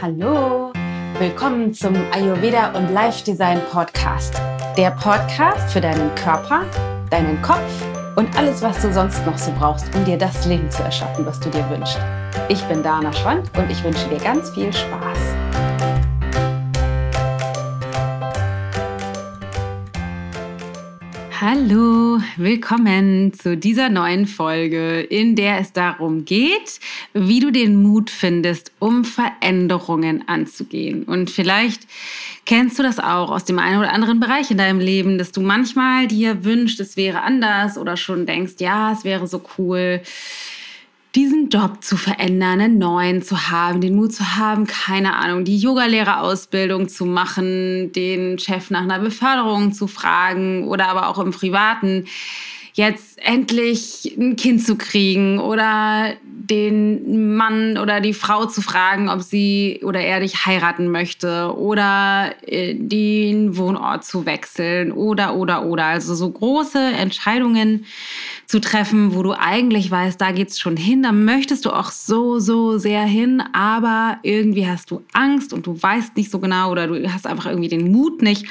Hallo, willkommen zum Ayurveda und Life Design Podcast. Der Podcast für deinen Körper, deinen Kopf und alles, was du sonst noch so brauchst, um dir das Leben zu erschaffen, was du dir wünschst. Ich bin Dana Schwand und ich wünsche dir ganz viel Spaß. Hallo, willkommen zu dieser neuen Folge, in der es darum geht, wie du den Mut findest, um Veränderungen anzugehen. Und vielleicht kennst du das auch aus dem einen oder anderen Bereich in deinem Leben, dass du manchmal dir wünschst, es wäre anders oder schon denkst, ja, es wäre so cool diesen Job zu verändern, einen neuen zu haben, den Mut zu haben, keine Ahnung, die Yogalehrerausbildung zu machen, den Chef nach einer Beförderung zu fragen oder aber auch im Privaten jetzt endlich ein Kind zu kriegen oder den Mann oder die Frau zu fragen, ob sie oder er dich heiraten möchte oder äh, den Wohnort zu wechseln oder oder oder. Also so große Entscheidungen zu treffen, wo du eigentlich weißt, da geht's schon hin, da möchtest du auch so, so sehr hin, aber irgendwie hast du Angst und du weißt nicht so genau oder du hast einfach irgendwie den Mut nicht,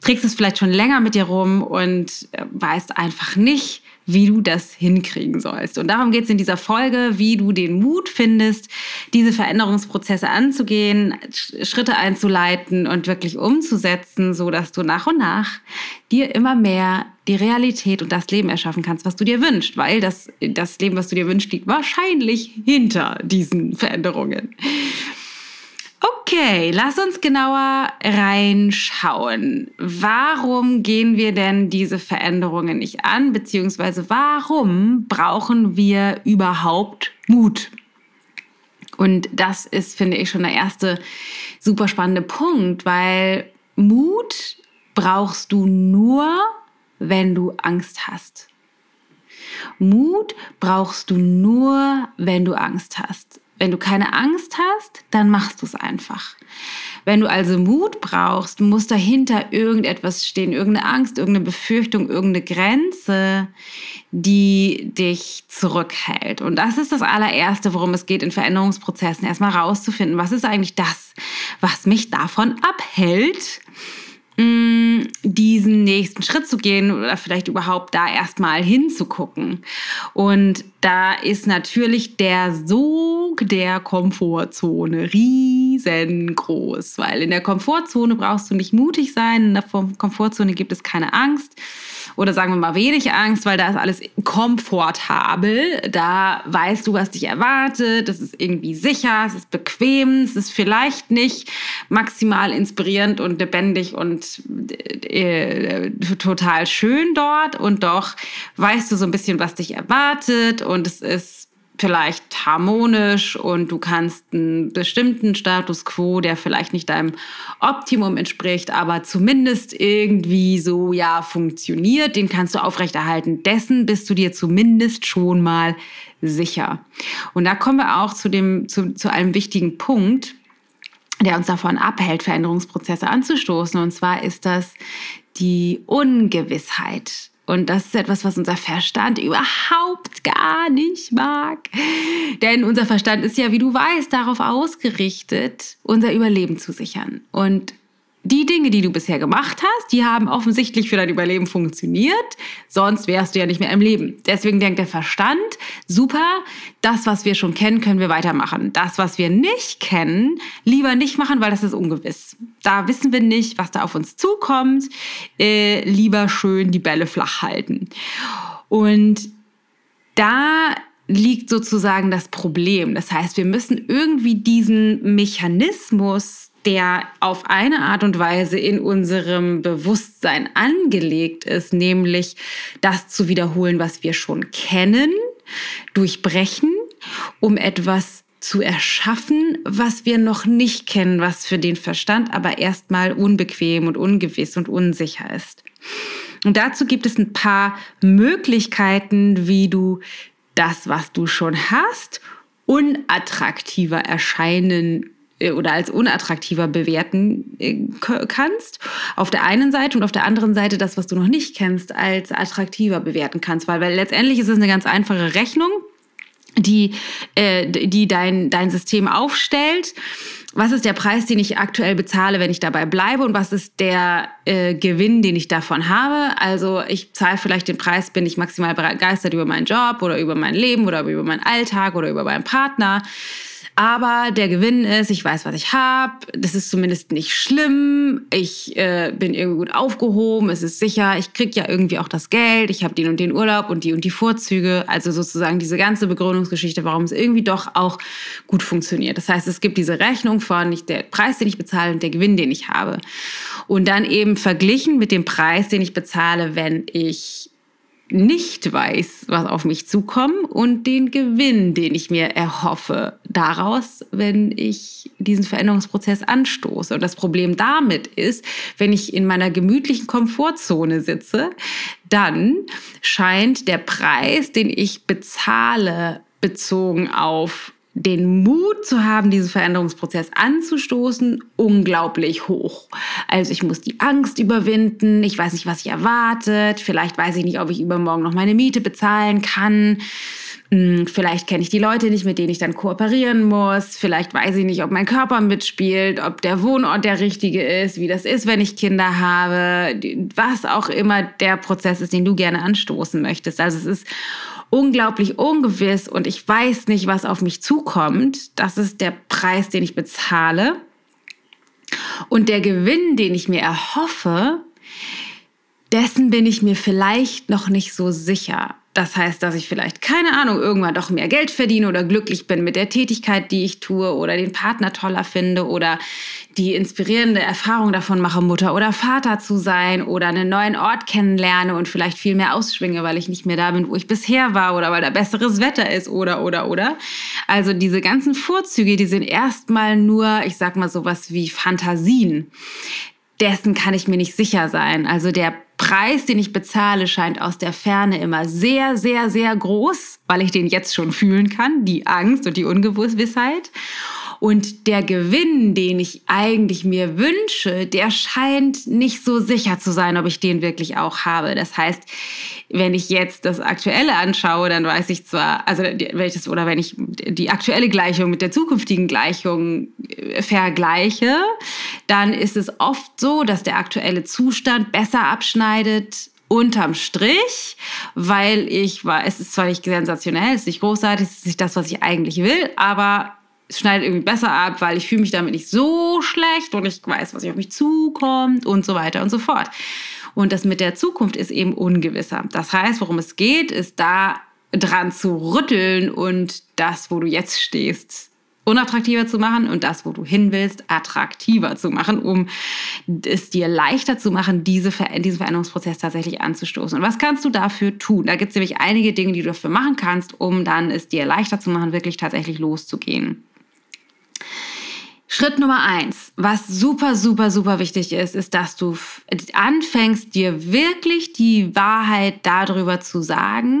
trägst es vielleicht schon länger mit dir rum und äh, weißt einfach nicht, wie du das hinkriegen sollst. Und darum geht es in dieser Folge, wie du den Mut findest, diese Veränderungsprozesse anzugehen, Schritte einzuleiten und wirklich umzusetzen, so dass du nach und nach dir immer mehr die Realität und das Leben erschaffen kannst, was du dir wünschst, weil das, das Leben, was du dir wünschst, liegt wahrscheinlich hinter diesen Veränderungen. Okay, lass uns genauer reinschauen. Warum gehen wir denn diese Veränderungen nicht an? Beziehungsweise warum brauchen wir überhaupt Mut? Und das ist, finde ich, schon der erste super spannende Punkt, weil Mut brauchst du nur, wenn du Angst hast. Mut brauchst du nur, wenn du Angst hast. Wenn du keine Angst hast, dann machst du es einfach. Wenn du also Mut brauchst, muss dahinter irgendetwas stehen, irgendeine Angst, irgendeine Befürchtung, irgendeine Grenze, die dich zurückhält. Und das ist das allererste, worum es geht in Veränderungsprozessen, erstmal rauszufinden, was ist eigentlich das, was mich davon abhält, Mm, diesen nächsten Schritt zu gehen oder vielleicht überhaupt da erstmal hinzugucken. Und da ist natürlich der Sog der Komfortzone riesengroß, weil in der Komfortzone brauchst du nicht mutig sein, in der Komfortzone gibt es keine Angst oder sagen wir mal wenig Angst, weil da ist alles komfortabel. Da weißt du, was dich erwartet. Das ist irgendwie sicher, es ist bequem, es ist vielleicht nicht maximal inspirierend und lebendig und äh, total schön dort. Und doch weißt du so ein bisschen, was dich erwartet und es ist vielleicht harmonisch und du kannst einen bestimmten Status quo, der vielleicht nicht deinem Optimum entspricht, aber zumindest irgendwie so ja funktioniert, den kannst du aufrechterhalten. Dessen bist du dir zumindest schon mal sicher. Und da kommen wir auch zu dem zu, zu einem wichtigen Punkt, der uns davon abhält, Veränderungsprozesse anzustoßen. Und zwar ist das die Ungewissheit. Und das ist etwas, was unser Verstand überhaupt gar nicht mag. Denn unser Verstand ist ja, wie du weißt, darauf ausgerichtet, unser Überleben zu sichern. Und die Dinge, die du bisher gemacht hast, die haben offensichtlich für dein Überleben funktioniert. Sonst wärst du ja nicht mehr im Leben. Deswegen denkt der Verstand, super, das, was wir schon kennen, können wir weitermachen. Das, was wir nicht kennen, lieber nicht machen, weil das ist ungewiss. Da wissen wir nicht, was da auf uns zukommt. Äh, lieber schön die Bälle flach halten. Und da liegt sozusagen das Problem. Das heißt, wir müssen irgendwie diesen Mechanismus der auf eine Art und Weise in unserem Bewusstsein angelegt ist, nämlich das zu wiederholen, was wir schon kennen, durchbrechen, um etwas zu erschaffen, was wir noch nicht kennen, was für den Verstand aber erstmal unbequem und ungewiss und unsicher ist. Und dazu gibt es ein paar Möglichkeiten, wie du das, was du schon hast, unattraktiver erscheinen oder als unattraktiver bewerten äh, kannst. Auf der einen Seite und auf der anderen Seite das, was du noch nicht kennst, als attraktiver bewerten kannst. Weil, weil letztendlich ist es eine ganz einfache Rechnung. die, äh, die dein, dein System aufstellt. Was ist der Preis, den ich aktuell bezahle, wenn ich dabei bleibe? Und was ist der äh, Gewinn, den ich davon habe? Also ich zahle vielleicht den Preis, bin ich maximal begeistert über meinen Job oder über mein Leben oder über meinen Alltag oder über meinen Partner. Aber der Gewinn ist, ich weiß, was ich habe. Das ist zumindest nicht schlimm. Ich äh, bin irgendwie gut aufgehoben. Es ist sicher. Ich kriege ja irgendwie auch das Geld. Ich habe den und den Urlaub und die und die Vorzüge. Also sozusagen diese ganze Begründungsgeschichte, warum es irgendwie doch auch gut funktioniert. Das heißt, es gibt diese Rechnung von nicht der Preis, den ich bezahle und der Gewinn, den ich habe. Und dann eben verglichen mit dem Preis, den ich bezahle, wenn ich nicht weiß, was auf mich zukommt und den Gewinn, den ich mir erhoffe daraus, wenn ich diesen Veränderungsprozess anstoße. Und das Problem damit ist, wenn ich in meiner gemütlichen Komfortzone sitze, dann scheint der Preis, den ich bezahle, bezogen auf den Mut zu haben, diesen Veränderungsprozess anzustoßen, unglaublich hoch. Also ich muss die Angst überwinden, ich weiß nicht, was ich erwartet, vielleicht weiß ich nicht, ob ich übermorgen noch meine Miete bezahlen kann. Hm, vielleicht kenne ich die Leute nicht, mit denen ich dann kooperieren muss. Vielleicht weiß ich nicht, ob mein Körper mitspielt, ob der Wohnort der richtige ist, wie das ist, wenn ich Kinder habe, was auch immer der Prozess ist, den du gerne anstoßen möchtest. Also es ist unglaublich ungewiss und ich weiß nicht, was auf mich zukommt. Das ist der Preis, den ich bezahle. Und der Gewinn, den ich mir erhoffe, dessen bin ich mir vielleicht noch nicht so sicher. Das heißt, dass ich vielleicht, keine Ahnung, irgendwann doch mehr Geld verdiene oder glücklich bin mit der Tätigkeit, die ich tue oder den Partner toller finde oder die inspirierende Erfahrung davon mache, Mutter oder Vater zu sein oder einen neuen Ort kennenlerne und vielleicht viel mehr ausschwinge, weil ich nicht mehr da bin, wo ich bisher war oder weil da besseres Wetter ist oder, oder, oder. Also diese ganzen Vorzüge, die sind erstmal nur, ich sag mal sowas wie Fantasien dessen kann ich mir nicht sicher sein. Also der Preis, den ich bezahle, scheint aus der Ferne immer sehr, sehr, sehr groß, weil ich den jetzt schon fühlen kann, die Angst und die Ungewissheit. Und der Gewinn, den ich eigentlich mir wünsche, der scheint nicht so sicher zu sein, ob ich den wirklich auch habe. Das heißt, wenn ich jetzt das Aktuelle anschaue, dann weiß ich zwar, also das, oder wenn ich die aktuelle Gleichung mit der zukünftigen Gleichung äh, vergleiche, dann ist es oft so, dass der aktuelle Zustand besser abschneidet unterm Strich, weil ich war, es ist zwar nicht sensationell, es ist nicht großartig, es ist nicht das, was ich eigentlich will, aber es schneidet irgendwie besser ab, weil ich fühle mich damit nicht so schlecht und ich weiß, was auf mich zukommt und so weiter und so fort. Und das mit der Zukunft ist eben ungewisser. Das heißt, worum es geht, ist da dran zu rütteln und das, wo du jetzt stehst, unattraktiver zu machen und das, wo du hin willst, attraktiver zu machen, um es dir leichter zu machen, diese Ver diesen Veränderungsprozess tatsächlich anzustoßen. Und was kannst du dafür tun? Da gibt es nämlich einige Dinge, die du dafür machen kannst, um dann es dir leichter zu machen, wirklich tatsächlich loszugehen. Schritt Nummer eins, was super, super, super wichtig ist, ist, dass du anfängst, dir wirklich die Wahrheit darüber zu sagen,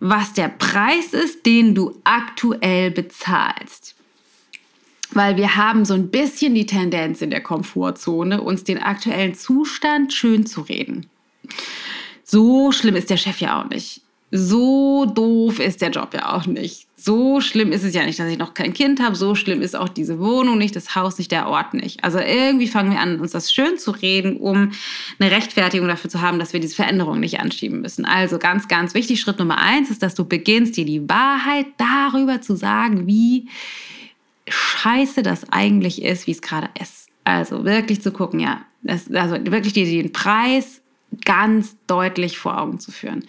was der Preis ist, den du aktuell bezahlst. Weil wir haben so ein bisschen die Tendenz in der Komfortzone, uns den aktuellen Zustand schön zu reden. So schlimm ist der Chef ja auch nicht so doof ist der Job ja auch nicht. So schlimm ist es ja nicht, dass ich noch kein Kind habe. So schlimm ist auch diese Wohnung nicht, das Haus nicht, der Ort nicht. Also irgendwie fangen wir an, uns das schön zu reden, um eine Rechtfertigung dafür zu haben, dass wir diese Veränderung nicht anschieben müssen. Also ganz, ganz wichtig, Schritt Nummer eins ist, dass du beginnst, dir die Wahrheit darüber zu sagen, wie scheiße das eigentlich ist, wie es gerade ist. Also wirklich zu gucken, ja, das, also wirklich dir den Preis ganz deutlich vor Augen zu führen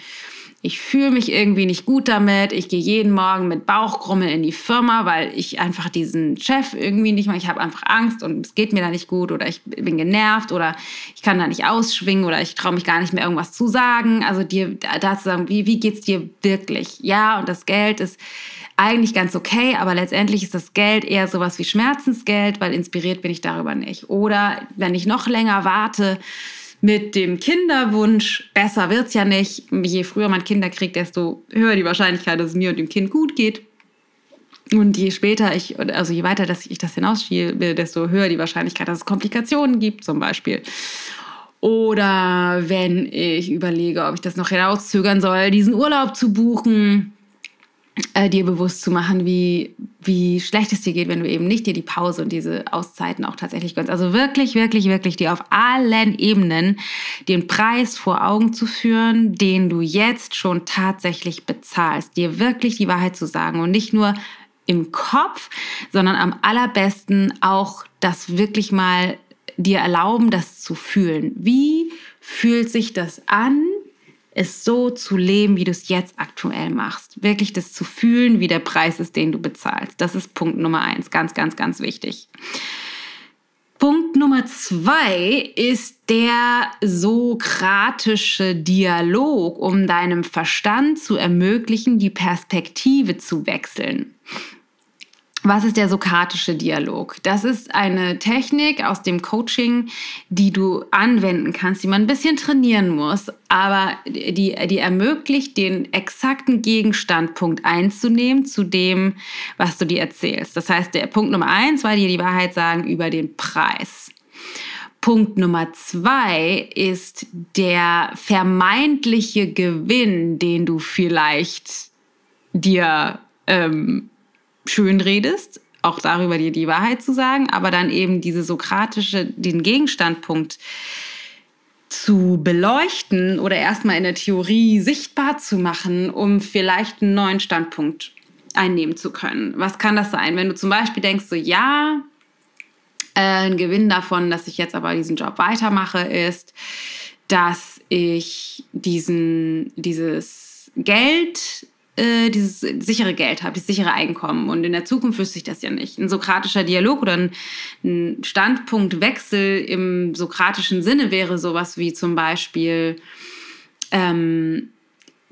ich fühle mich irgendwie nicht gut damit. Ich gehe jeden Morgen mit Bauchkrummeln in die Firma, weil ich einfach diesen Chef irgendwie nicht mehr, ich habe einfach Angst und es geht mir da nicht gut oder ich bin genervt oder ich kann da nicht ausschwingen oder ich traue mich gar nicht mehr irgendwas zu sagen. Also dir da zu sagen, wie, wie geht's dir wirklich? Ja, und das Geld ist eigentlich ganz okay, aber letztendlich ist das Geld eher sowas wie Schmerzensgeld, weil inspiriert bin ich darüber nicht. Oder wenn ich noch länger warte, mit dem Kinderwunsch, besser wird es ja nicht. Je früher man Kinder kriegt, desto höher die Wahrscheinlichkeit, dass es mir und dem Kind gut geht. Und je später ich, also je weiter dass ich das hinausschiebe, desto höher die Wahrscheinlichkeit, dass es Komplikationen gibt, zum Beispiel. Oder wenn ich überlege, ob ich das noch hinauszögern soll, diesen Urlaub zu buchen, äh, dir bewusst zu machen, wie, wie schlecht es dir geht, wenn du eben nicht dir die Pause und diese Auszeiten auch tatsächlich gönnst. Also wirklich, wirklich, wirklich dir auf allen Ebenen den Preis vor Augen zu führen, den du jetzt schon tatsächlich bezahlst. Dir wirklich die Wahrheit zu sagen und nicht nur im Kopf, sondern am allerbesten auch das wirklich mal dir erlauben, das zu fühlen. Wie fühlt sich das an, es so zu leben, wie du es jetzt aktuell machst. Wirklich das zu fühlen, wie der Preis ist, den du bezahlst. Das ist Punkt Nummer eins. Ganz, ganz, ganz wichtig. Punkt Nummer zwei ist der sokratische Dialog, um deinem Verstand zu ermöglichen, die Perspektive zu wechseln. Was ist der sokratische Dialog? Das ist eine Technik aus dem Coaching, die du anwenden kannst, die man ein bisschen trainieren muss, aber die, die ermöglicht, den exakten Gegenstandpunkt einzunehmen zu dem, was du dir erzählst. Das heißt, der Punkt Nummer eins war dir die Wahrheit sagen über den Preis. Punkt Nummer zwei ist der vermeintliche Gewinn, den du vielleicht dir ähm, schön redest, auch darüber dir die Wahrheit zu sagen, aber dann eben diese sokratische, den Gegenstandpunkt zu beleuchten oder erstmal in der Theorie sichtbar zu machen, um vielleicht einen neuen Standpunkt einnehmen zu können. Was kann das sein? Wenn du zum Beispiel denkst, so ja, äh, ein Gewinn davon, dass ich jetzt aber diesen Job weitermache, ist, dass ich diesen, dieses Geld äh, dieses sichere Geld habe, dieses sichere Einkommen. Und in der Zukunft wüsste ich das ja nicht. Ein sokratischer Dialog oder ein, ein Standpunktwechsel im sokratischen Sinne wäre sowas wie zum Beispiel, ähm,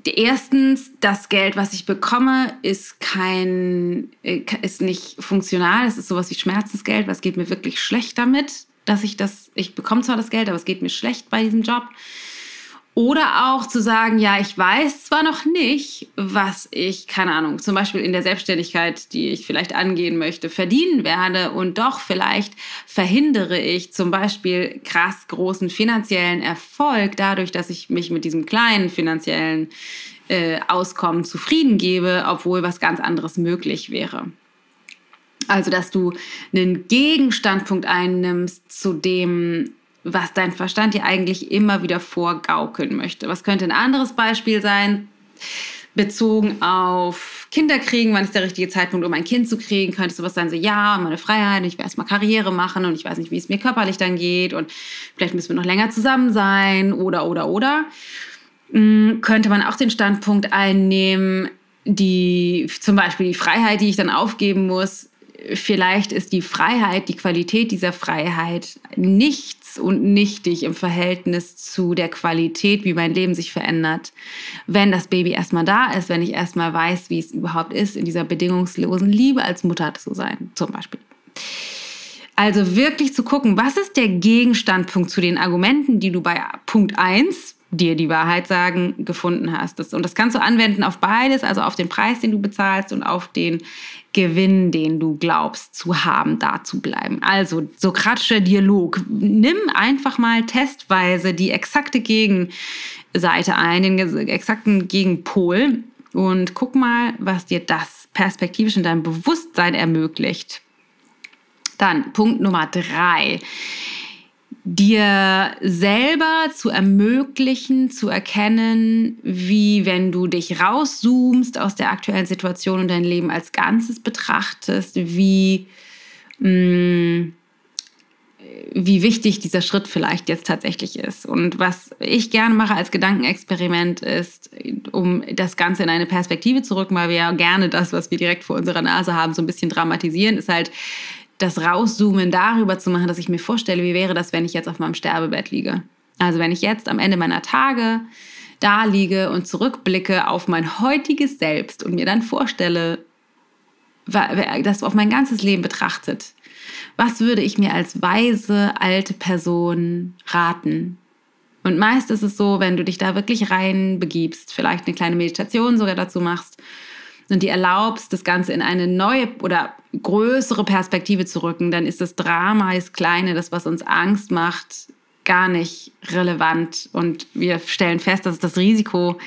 erstens, das Geld, was ich bekomme, ist kein, äh, ist nicht funktional. Es ist sowas wie Schmerzensgeld, was geht mir wirklich schlecht damit, dass ich das, ich bekomme zwar das Geld, aber es geht mir schlecht bei diesem Job. Oder auch zu sagen, ja, ich weiß zwar noch nicht, was ich, keine Ahnung, zum Beispiel in der Selbstständigkeit, die ich vielleicht angehen möchte, verdienen werde und doch vielleicht verhindere ich zum Beispiel krass großen finanziellen Erfolg dadurch, dass ich mich mit diesem kleinen finanziellen äh, Auskommen zufrieden gebe, obwohl was ganz anderes möglich wäre. Also, dass du einen Gegenstandpunkt einnimmst zu dem, was dein Verstand dir eigentlich immer wieder vorgaukeln möchte. Was könnte ein anderes Beispiel sein? Bezogen auf Kinder kriegen, wann ist der richtige Zeitpunkt, um ein Kind zu kriegen? Könnte sowas sein, so ja, meine Freiheit, ich will erstmal Karriere machen und ich weiß nicht, wie es mir körperlich dann geht und vielleicht müssen wir noch länger zusammen sein oder, oder, oder. Hm, könnte man auch den Standpunkt einnehmen, die zum Beispiel die Freiheit, die ich dann aufgeben muss, vielleicht ist die Freiheit, die Qualität dieser Freiheit nichts und nichtig im Verhältnis zu der Qualität, wie mein Leben sich verändert, wenn das Baby erstmal da ist, wenn ich erstmal weiß, wie es überhaupt ist, in dieser bedingungslosen Liebe als Mutter zu sein, zum Beispiel. Also wirklich zu gucken, was ist der Gegenstandpunkt zu den Argumenten, die du bei Punkt 1 dir die Wahrheit sagen, gefunden hast. Das, und das kannst du anwenden auf beides, also auf den Preis, den du bezahlst und auf den Gewinn, den du glaubst zu haben, da zu bleiben. Also sokratischer Dialog. Nimm einfach mal testweise die exakte Gegenseite ein, den exakten Gegenpol und guck mal, was dir das perspektivisch in deinem Bewusstsein ermöglicht. Dann Punkt Nummer drei dir selber zu ermöglichen, zu erkennen, wie wenn du dich rauszoomst aus der aktuellen Situation und dein Leben als Ganzes betrachtest, wie, mh, mm, wie wichtig dieser Schritt vielleicht jetzt tatsächlich ist. Und was ich gerne mache als Gedankenexperiment ist, um das Ganze in eine Perspektive zu rücken, weil wir ja gerne das, was wir direkt vor unserer Nase haben, so ein bisschen dramatisieren, ist halt das Rauszoomen darüber zu machen, dass ich mir vorstelle, wie wäre das, wenn ich jetzt auf meinem Sterbebett liege. Also wenn ich jetzt am Ende meiner Tage da liege und zurückblicke auf mein heutiges Selbst und mir dann vorstelle, das auf mein ganzes Leben betrachtet, was würde ich mir als weise alte Person raten? Und meist ist es so, wenn du dich da wirklich rein begibst, vielleicht eine kleine Meditation sogar dazu machst und dir erlaubst, das Ganze in eine neue oder größere Perspektive zu rücken, dann ist das Drama, das Kleine, das, was uns Angst macht, gar nicht relevant. Und wir stellen fest, dass das Risiko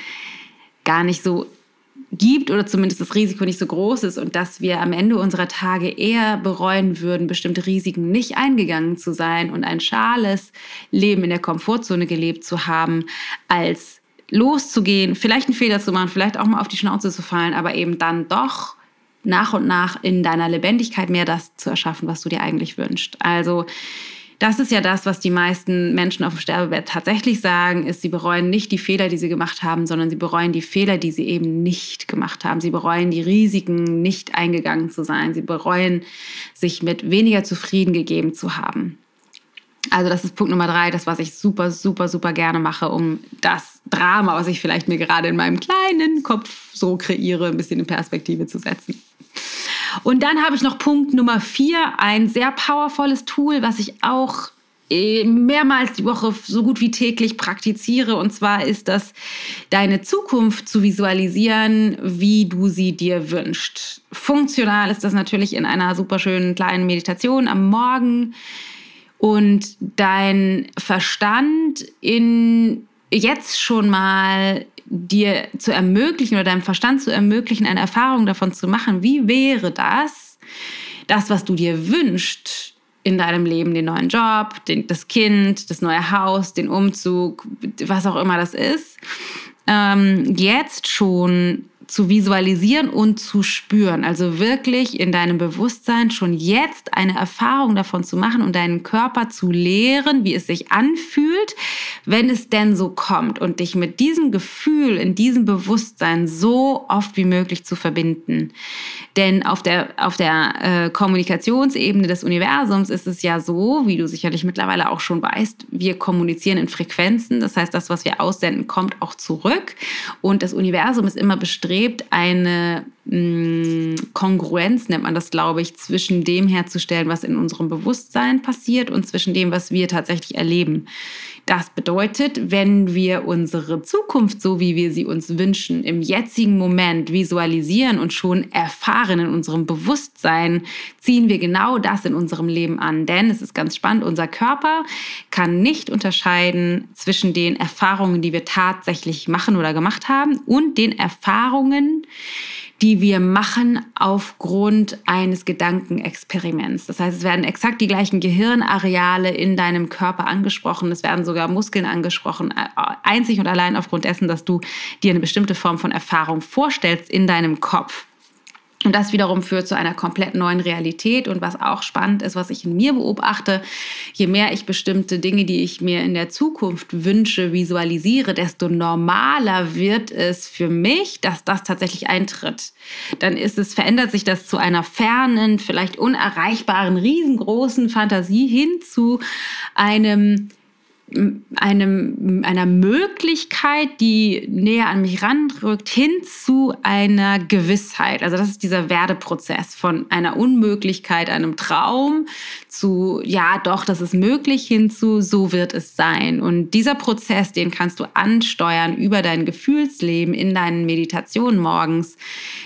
gar nicht so gibt oder zumindest das Risiko nicht so groß ist und dass wir am Ende unserer Tage eher bereuen würden, bestimmte Risiken nicht eingegangen zu sein und ein schales Leben in der Komfortzone gelebt zu haben, als loszugehen, vielleicht einen Fehler zu machen, vielleicht auch mal auf die Schnauze zu fallen, aber eben dann doch nach und nach in deiner Lebendigkeit mehr das zu erschaffen, was du dir eigentlich wünschst. Also das ist ja das, was die meisten Menschen auf dem Sterbebett tatsächlich sagen, ist, sie bereuen nicht die Fehler, die sie gemacht haben, sondern sie bereuen die Fehler, die sie eben nicht gemacht haben. Sie bereuen die Risiken, nicht eingegangen zu sein. Sie bereuen, sich mit weniger zufrieden gegeben zu haben. Also das ist Punkt Nummer drei, das, was ich super, super, super gerne mache, um das Drama, was ich vielleicht mir gerade in meinem kleinen Kopf so kreiere, ein bisschen in Perspektive zu setzen. Und dann habe ich noch Punkt Nummer vier, ein sehr powervolles Tool, was ich auch äh, mehrmals die Woche so gut wie täglich praktiziere. Und zwar ist das, deine Zukunft zu visualisieren, wie du sie dir wünschst. Funktional ist das natürlich in einer super schönen kleinen Meditation am Morgen und dein Verstand in jetzt schon mal dir zu ermöglichen oder deinem Verstand zu ermöglichen, eine Erfahrung davon zu machen, wie wäre das, das, was du dir wünschst in deinem Leben, den neuen Job, den, das Kind, das neue Haus, den Umzug, was auch immer das ist, ähm, jetzt schon zu visualisieren und zu spüren. Also wirklich in deinem Bewusstsein schon jetzt eine Erfahrung davon zu machen und deinen Körper zu lehren, wie es sich anfühlt, wenn es denn so kommt und dich mit diesem Gefühl, in diesem Bewusstsein so oft wie möglich zu verbinden. Denn auf der, auf der äh, Kommunikationsebene des Universums ist es ja so, wie du sicherlich mittlerweile auch schon weißt, wir kommunizieren in Frequenzen. Das heißt, das, was wir aussenden, kommt auch zurück. Und das Universum ist immer bestrebt, eine mh, mm, Kongruenz, nennt man das, glaube ich, zwischen dem herzustellen, was in unserem Bewusstsein passiert und zwischen dem, was wir tatsächlich erleben. Das bedeutet, wenn wir unsere Zukunft, so wie wir sie uns wünschen, im jetzigen Moment visualisieren und schon erfahren in unserem Bewusstsein, ziehen wir genau das in unserem Leben an. Denn es ist ganz spannend, unser Körper kann nicht unterscheiden zwischen den Erfahrungen, die wir tatsächlich machen oder gemacht haben und den Erfahrungen, die wir machen aufgrund eines Gedankenexperiments. Das heißt, es werden exakt die gleichen Gehirnareale in deinem Körper angesprochen, es werden sogar Muskeln angesprochen, äh, einzig und allein aufgrund dessen, dass du dir eine bestimmte Form von Erfahrung vorstellst in deinem Kopf. Und das wiederum führt zu einer komplett neuen Realität. Und was auch spannend ist, was ich in mir beobachte, je mehr ich bestimmte Dinge, die ich mir in der Zukunft wünsche, visualisiere, desto normaler wird es für mich, dass das tatsächlich eintritt. Dann ist es, verändert sich das zu einer fernen, vielleicht unerreichbaren, riesengroßen Fantasie hin zu einem einem, einer Möglichkeit, die näher an mich randrückt, hin zu einer Gewissheit. Also das ist dieser Werdeprozess von einer Unmöglichkeit, einem Traum zu, ja doch, das ist möglich, hin zu, so wird es sein. Und dieser Prozess, den kannst du ansteuern über dein Gefühlsleben in deinen Meditationen morgens,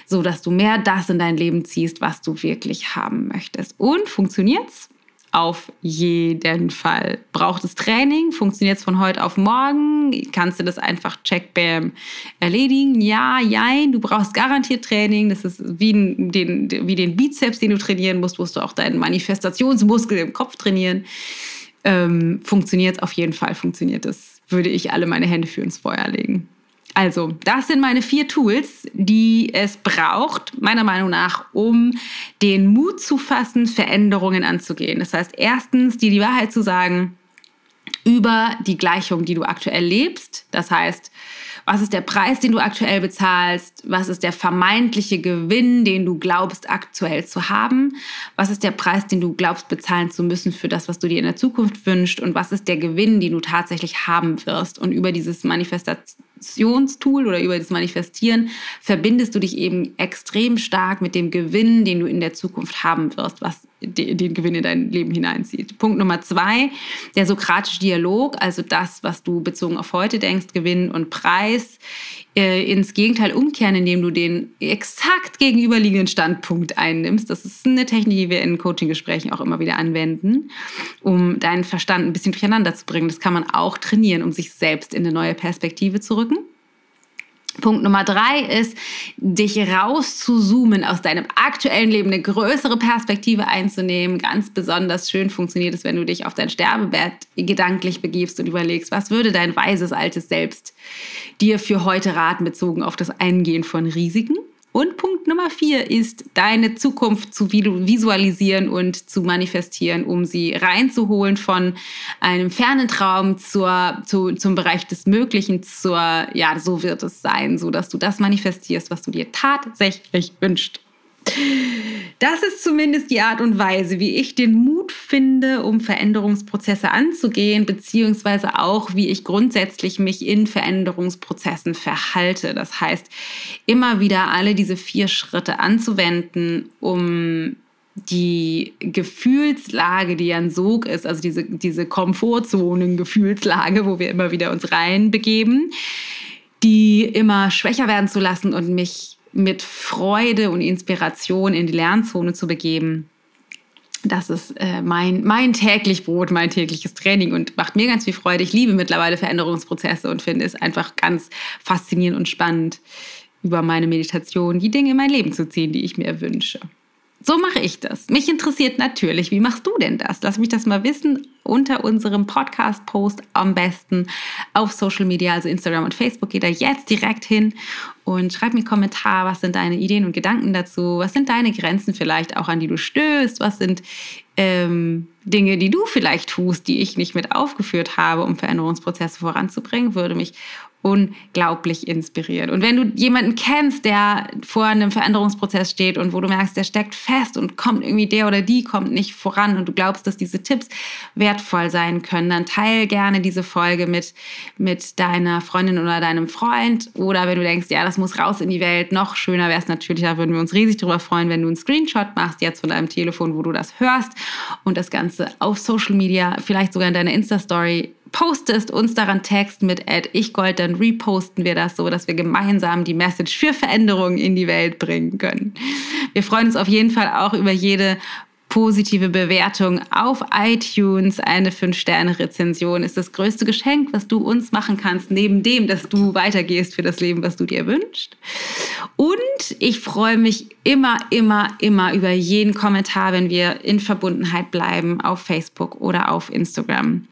so dass du mehr das in dein Leben ziehst, was du wirklich haben möchtest. Und funktioniert's? Auf jeden Fall. Braucht es Training? Funktioniert es von heute auf morgen? Kannst du das einfach check, bam, erledigen? Ja, jein. Du brauchst garantiert Training. Das ist wie den, wie den Bizeps, den du trainieren musst, musst du auch deinen Manifestationsmuskel im Kopf trainieren. Ähm, funktioniert es auf jeden Fall, funktioniert es. Würde ich alle meine Hände für ins Feuer legen. Also, das sind meine vier Tools, die es braucht, meiner Meinung nach, um den Mut zu fassen, Veränderungen anzugehen. Das heißt, erstens, dir die Wahrheit zu sagen über die Gleichung, die du aktuell lebst. Das heißt, was ist der Preis, den du aktuell bezahlst? Was ist der vermeintliche Gewinn, den du glaubst aktuell zu haben? Was ist der Preis, den du glaubst bezahlen zu müssen für das, was du dir in der Zukunft wünschst? Und was ist der Gewinn, den du tatsächlich haben wirst? Und über dieses Manifestationstool oder über das Manifestieren verbindest du dich eben extrem stark mit dem Gewinn, den du in der Zukunft haben wirst, was den Gewinn in dein Leben hineinzieht. Punkt Nummer zwei, der sokratische Dialog, also das, was du bezogen auf heute denkst, Gewinn und Preis, äh, ins Gegenteil umkehren, indem du den exakt gegenüberliegenden Standpunkt einnimmst. Das ist eine Technik, die wir in Coaching-Gesprächen auch immer wieder anwenden, um deinen Verstand ein bisschen durcheinander zu bringen. Das kann man auch trainieren, um sich selbst in eine neue Perspektive zu rücken. Punkt Nummer drei ist, dich rauszuzoomen aus deinem aktuellen Leben, eine größere Perspektive einzunehmen. Ganz besonders schön funktioniert es, wenn du dich auf dein Sterbebett gedanklich begibst und überlegst, was würde dein weises altes Selbst dir für heute raten, bezogen auf das Eingehen von Risiken. Und Punkt Nummer vier ist, deine Zukunft zu visualisieren und zu manifestieren, um sie reinzuholen von einem fernen Traum zur, zu, zum Bereich des Möglichen, zur, ja, so wird es sein, so dass du das manifestierst, was du dir tatsächlich wünschst. Das ist zumindest die Art und Weise, wie ich den Mut finde, um Veränderungsprozesse anzugehen, beziehungsweise auch, wie ich grundsätzlich mich in Veränderungsprozessen verhalte. Das heißt, immer wieder alle diese vier Schritte anzuwenden, um die Gefühlslage, die ja ein Sog ist, also diese, diese Komfortzonen-Gefühlslage, wo wir immer wieder uns reinbegeben, die immer schwächer werden zu lassen und mich mit Freude und Inspiration in die Lernzone zu begeben. Das ist äh, mein, mein täglich Brot, mein tägliches Training und macht mir ganz viel Freude. Ich liebe mittlerweile Veränderungsprozesse und finde es einfach ganz faszinierend und spannend, über meine Meditation die Dinge in mein Leben zu ziehen, die ich mir wünsche. So mache ich das. Mich interessiert natürlich, wie machst du denn das? Lass mich das mal wissen unter unserem Podcast-Post am besten auf Social Media, also Instagram und Facebook. Geh da jetzt direkt hin und schreib mir einen Kommentar, was sind deine Ideen und Gedanken dazu? Was sind deine Grenzen vielleicht auch, an die du stößt? Was sind ähm, Dinge, die du vielleicht tust, die ich nicht mit aufgeführt habe, um Veränderungsprozesse voranzubringen? Würde mich unglaublich inspiriert. Und wenn du jemanden kennst, der vor einem Veränderungsprozess steht und wo du merkst, der steckt fest und kommt irgendwie der oder die kommt nicht voran und du glaubst, dass diese Tipps wertvoll sein können, dann teile gerne diese Folge mit, mit deiner Freundin oder deinem Freund. Oder wenn du denkst, ja, das muss raus in die Welt, noch schöner wäre es natürlich, da würden wir uns riesig darüber freuen, wenn du einen Screenshot machst jetzt von deinem Telefon, wo du das hörst und das Ganze auf Social Media, vielleicht sogar in deiner Insta-Story postest, uns daran text mit ichgold, dann reposten wir das so, dass wir gemeinsam die Message für Veränderungen in die Welt bringen können. Wir freuen uns auf jeden Fall auch über jede positive Bewertung auf iTunes. Eine 5-Sterne-Rezension ist das größte Geschenk, was du uns machen kannst, neben dem, dass du weitergehst für das Leben, was du dir wünschst. Und ich freue mich immer, immer, immer über jeden Kommentar, wenn wir in Verbundenheit bleiben auf Facebook oder auf Instagram.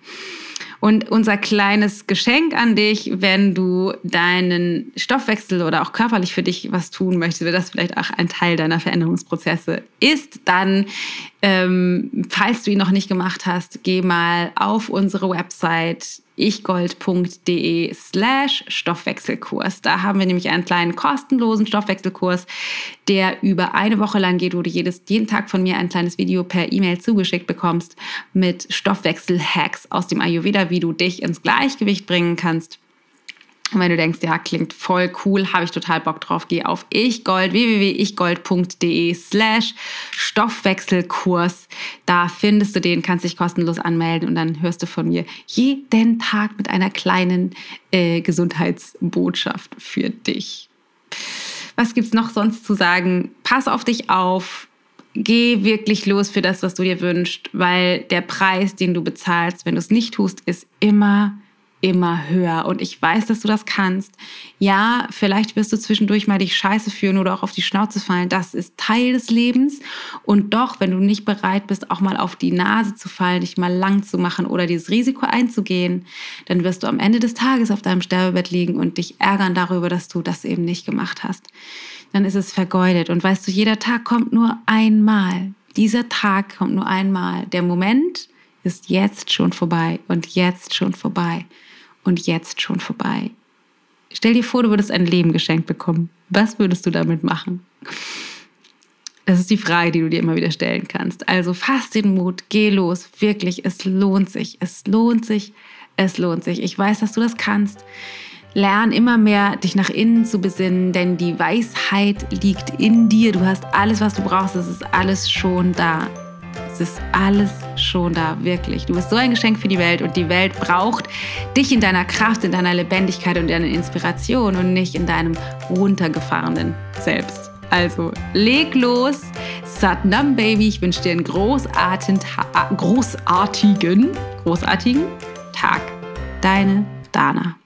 Und unser kleines Geschenk an dich, wenn du deinen Stoffwechsel oder auch körperlich für dich was tun möchtest, wenn das vielleicht auch ein Teil deiner Veränderungsprozesse ist, dann ähm, falls du ihn noch nicht gemacht hast, geh mal auf unsere Website ichgold.de slash Stoffwechselkurs. Da haben wir nämlich einen kleinen kostenlosen Stoffwechselkurs, der über eine Woche lang geht, wo du jedes, jeden Tag von mir ein kleines Video per E-Mail zugeschickt bekommst mit Stoffwechsel-Hacks aus dem Ayurveda, wie du dich ins Gleichgewicht bringen kannst und wenn du denkst, ja, klingt voll cool, habe ich total Bock drauf, geh auf ichgold, www.ichgold.de slash Stoffwechselkurs. Da findest du den, kannst dich kostenlos anmelden und dann hörst du von mir jeden Tag mit einer kleinen äh, Gesundheitsbotschaft für dich. Was gibt es noch sonst zu sagen? Pass auf dich auf. Geh wirklich los für das, was du dir wünschst, weil der Preis, den du bezahlst, wenn du es nicht tust, ist immer immer höher. Und ich weiß, dass du das kannst. Ja, vielleicht wirst du zwischendurch mal dich scheiße fühlen oder auch auf die Schnauze fallen. Das ist Teil des Lebens. Und doch, wenn du nicht bereit bist, auch mal auf die Nase zu fallen, dich mal lang zu machen oder dieses Risiko einzugehen, dann wirst du am Ende des Tages auf deinem Sterbebett liegen und dich ärgern darüber, dass du das eben nicht gemacht hast. Dann ist es vergeudet. Und weißt du, jeder Tag kommt nur einmal. Dieser Tag kommt nur einmal. Der Moment ist jetzt schon vorbei und jetzt schon vorbei und jetzt schon vorbei. Stell dir vor, du würdest ein Leben geschenkt bekommen. Was würdest du damit machen? Das ist die Frage, die du dir immer wieder stellen kannst. Also fass den Mut, geh los. Wirklich, es lohnt sich. Es lohnt sich. Es lohnt sich. Ich weiß, dass du das kannst. Lern immer mehr, dich nach innen zu besinnen, denn die Weisheit liegt in dir. Du hast alles, was du brauchst. Es ist alles schon da. Es ist alles schon da, wirklich. Du bist so ein Geschenk für die Welt und die Welt braucht dich in deiner Kraft, in deiner Lebendigkeit und deiner Inspiration und nicht in deinem runtergefahrenen Selbst. Also leg los, Satnam Baby. Ich wünsche dir einen großartigen, großartigen, großartigen Tag. Deine Dana.